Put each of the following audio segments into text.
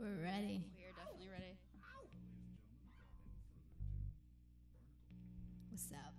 We're ready. We are definitely ready. What's up?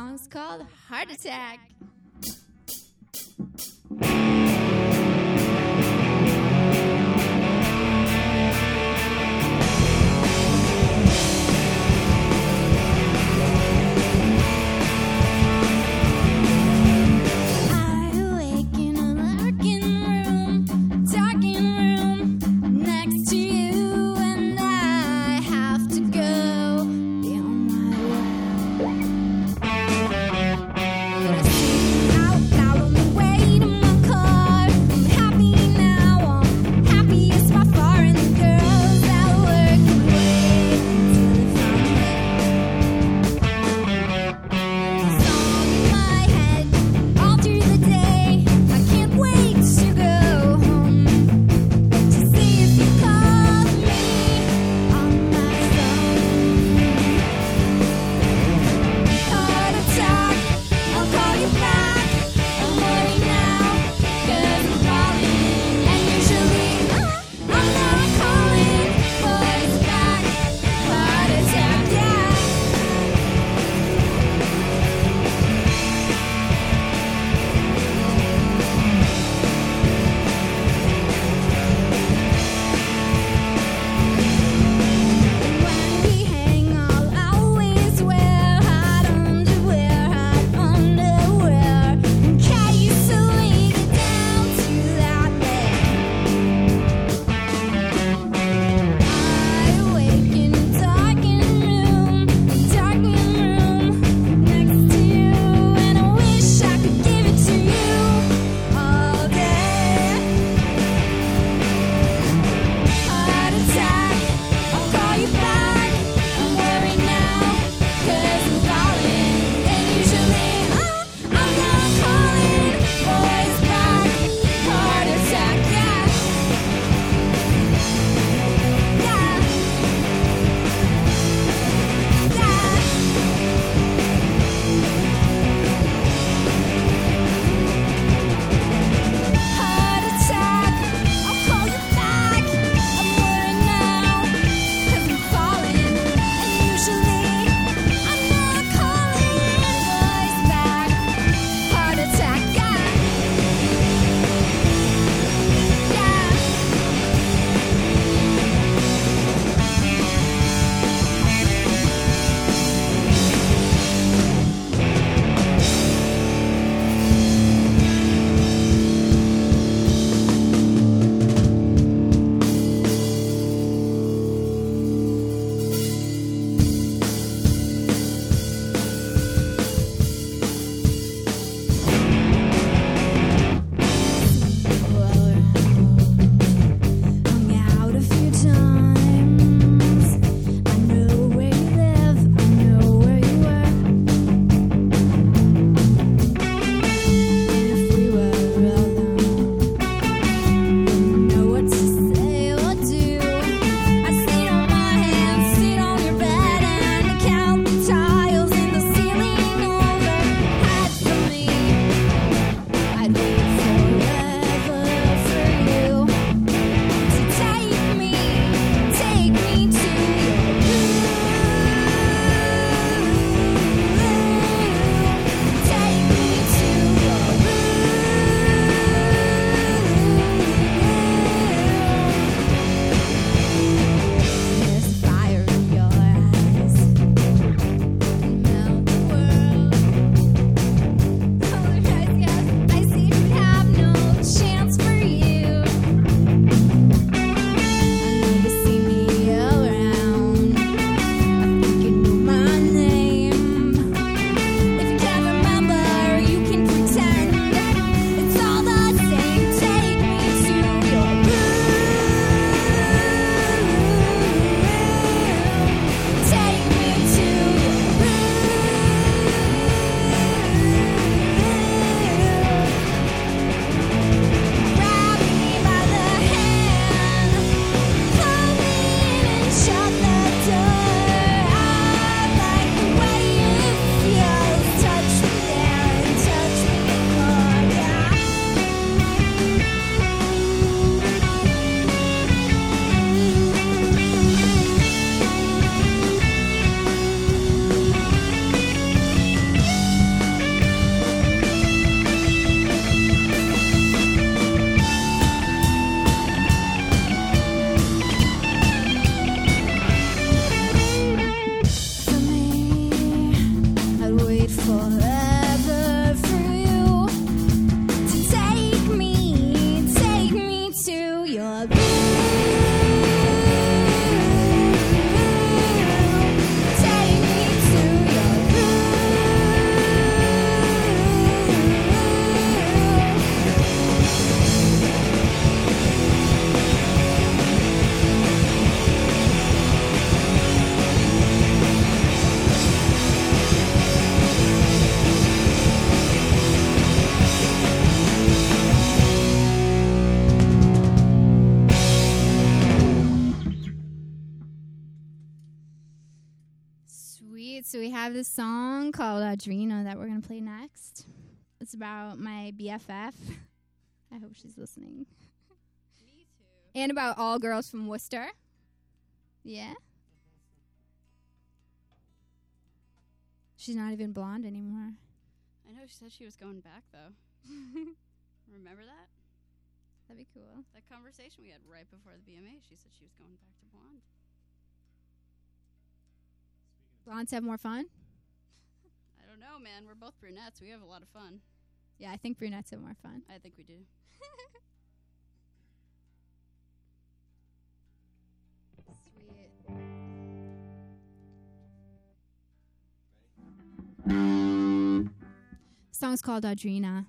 This next song is called Heart Attack. song called uh, Audrina that we're going to play next. It's about my BFF. I hope she's listening. Me too. And about all girls from Worcester. Yeah? She's not even blonde anymore. I know she said she was going back though. Remember that? That'd be cool. That conversation we had right before the BMA, she said she was going back to blonde. Blondes have more fun? don't know, man. We're both brunettes. We have a lot of fun. Yeah, I think brunettes have more fun. I think we do. Sweet. Ready? Song's called Audrina.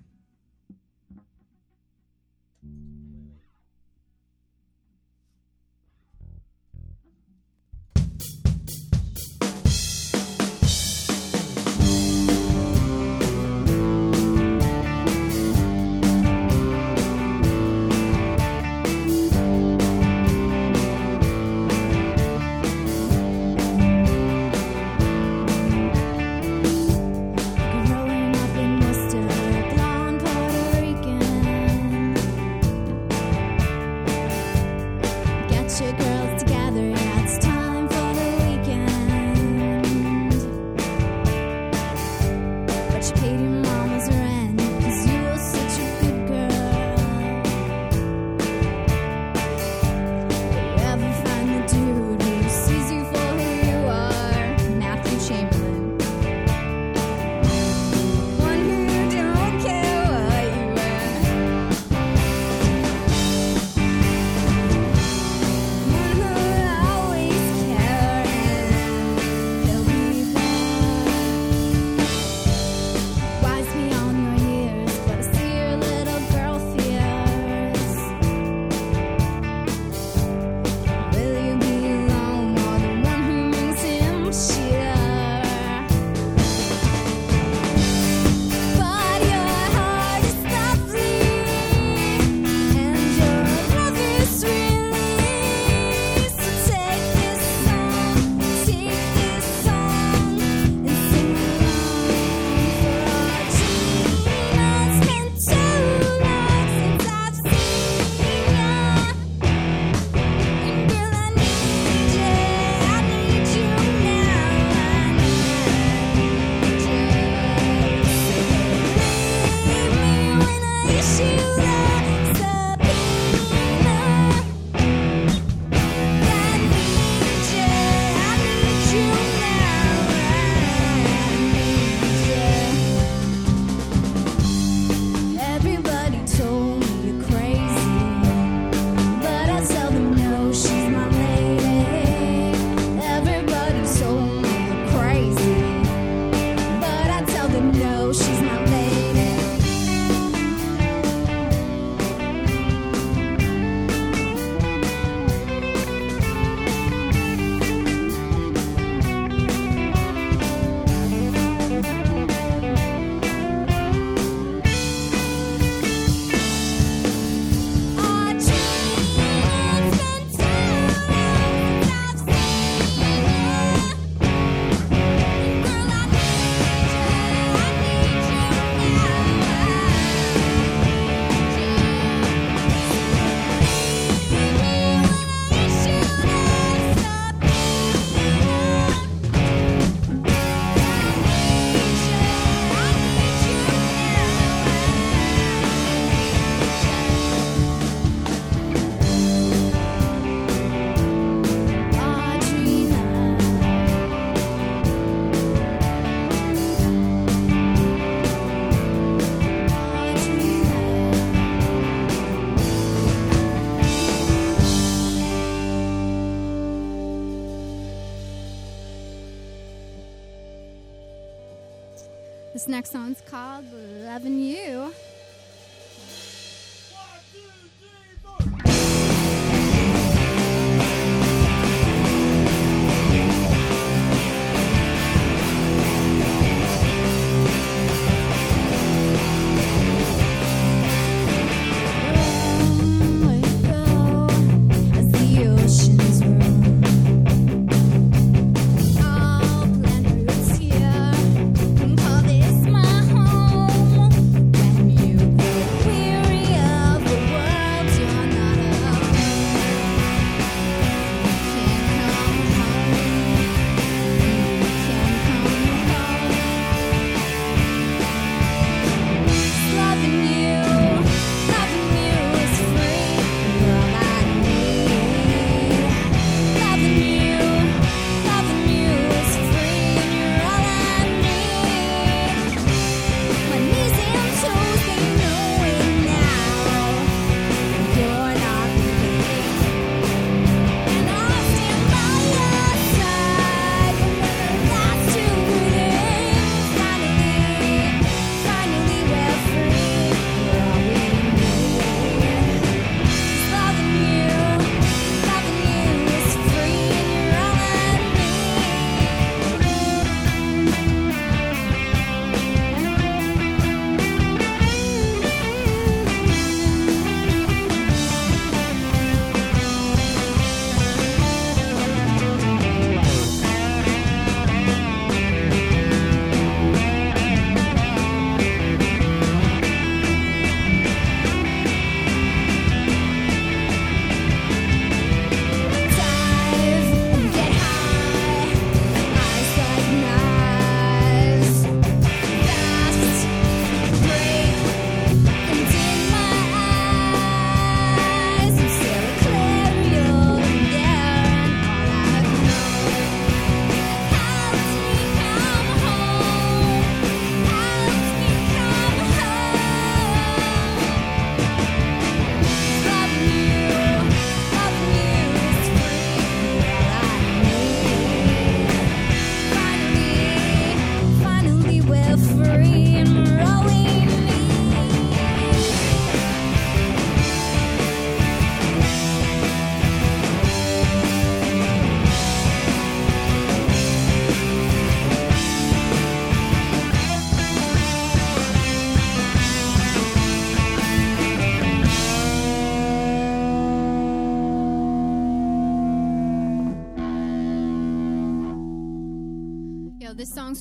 This next song's called Loving You.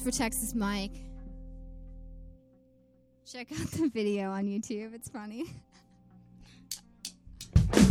for Texas Mike. Check out the video on YouTube, it's funny.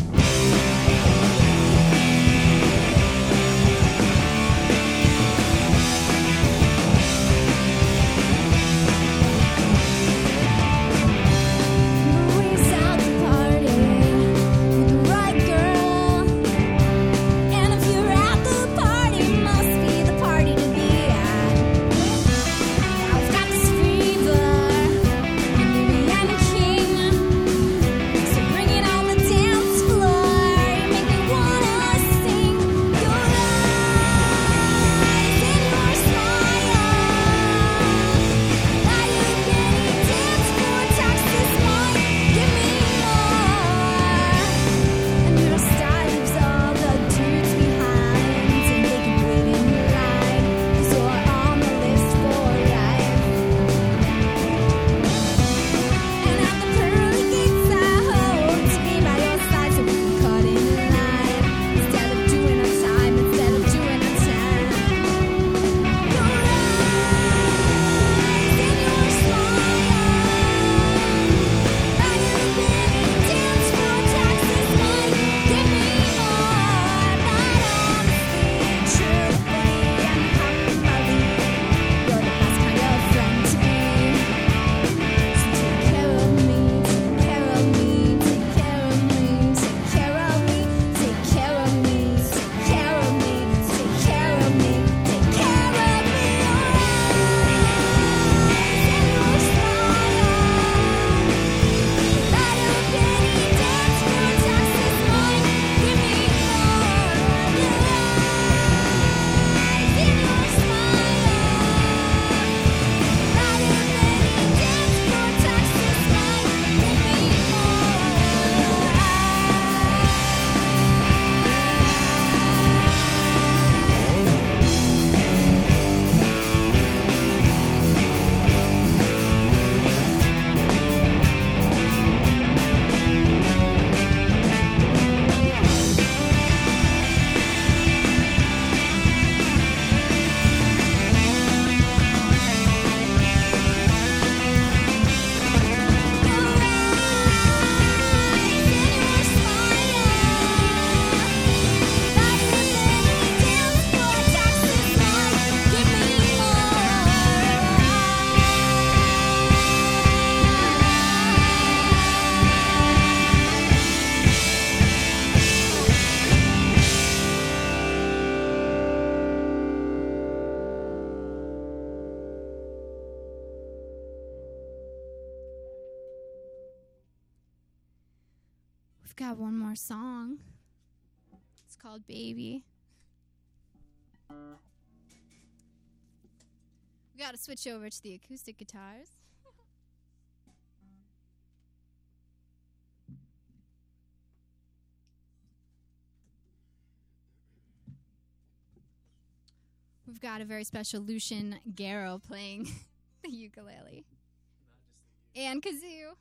have one more song. It's called Baby. We got to switch over to the acoustic guitars. We've got a very special Lucian Garrow playing the ukulele. The and kazoo.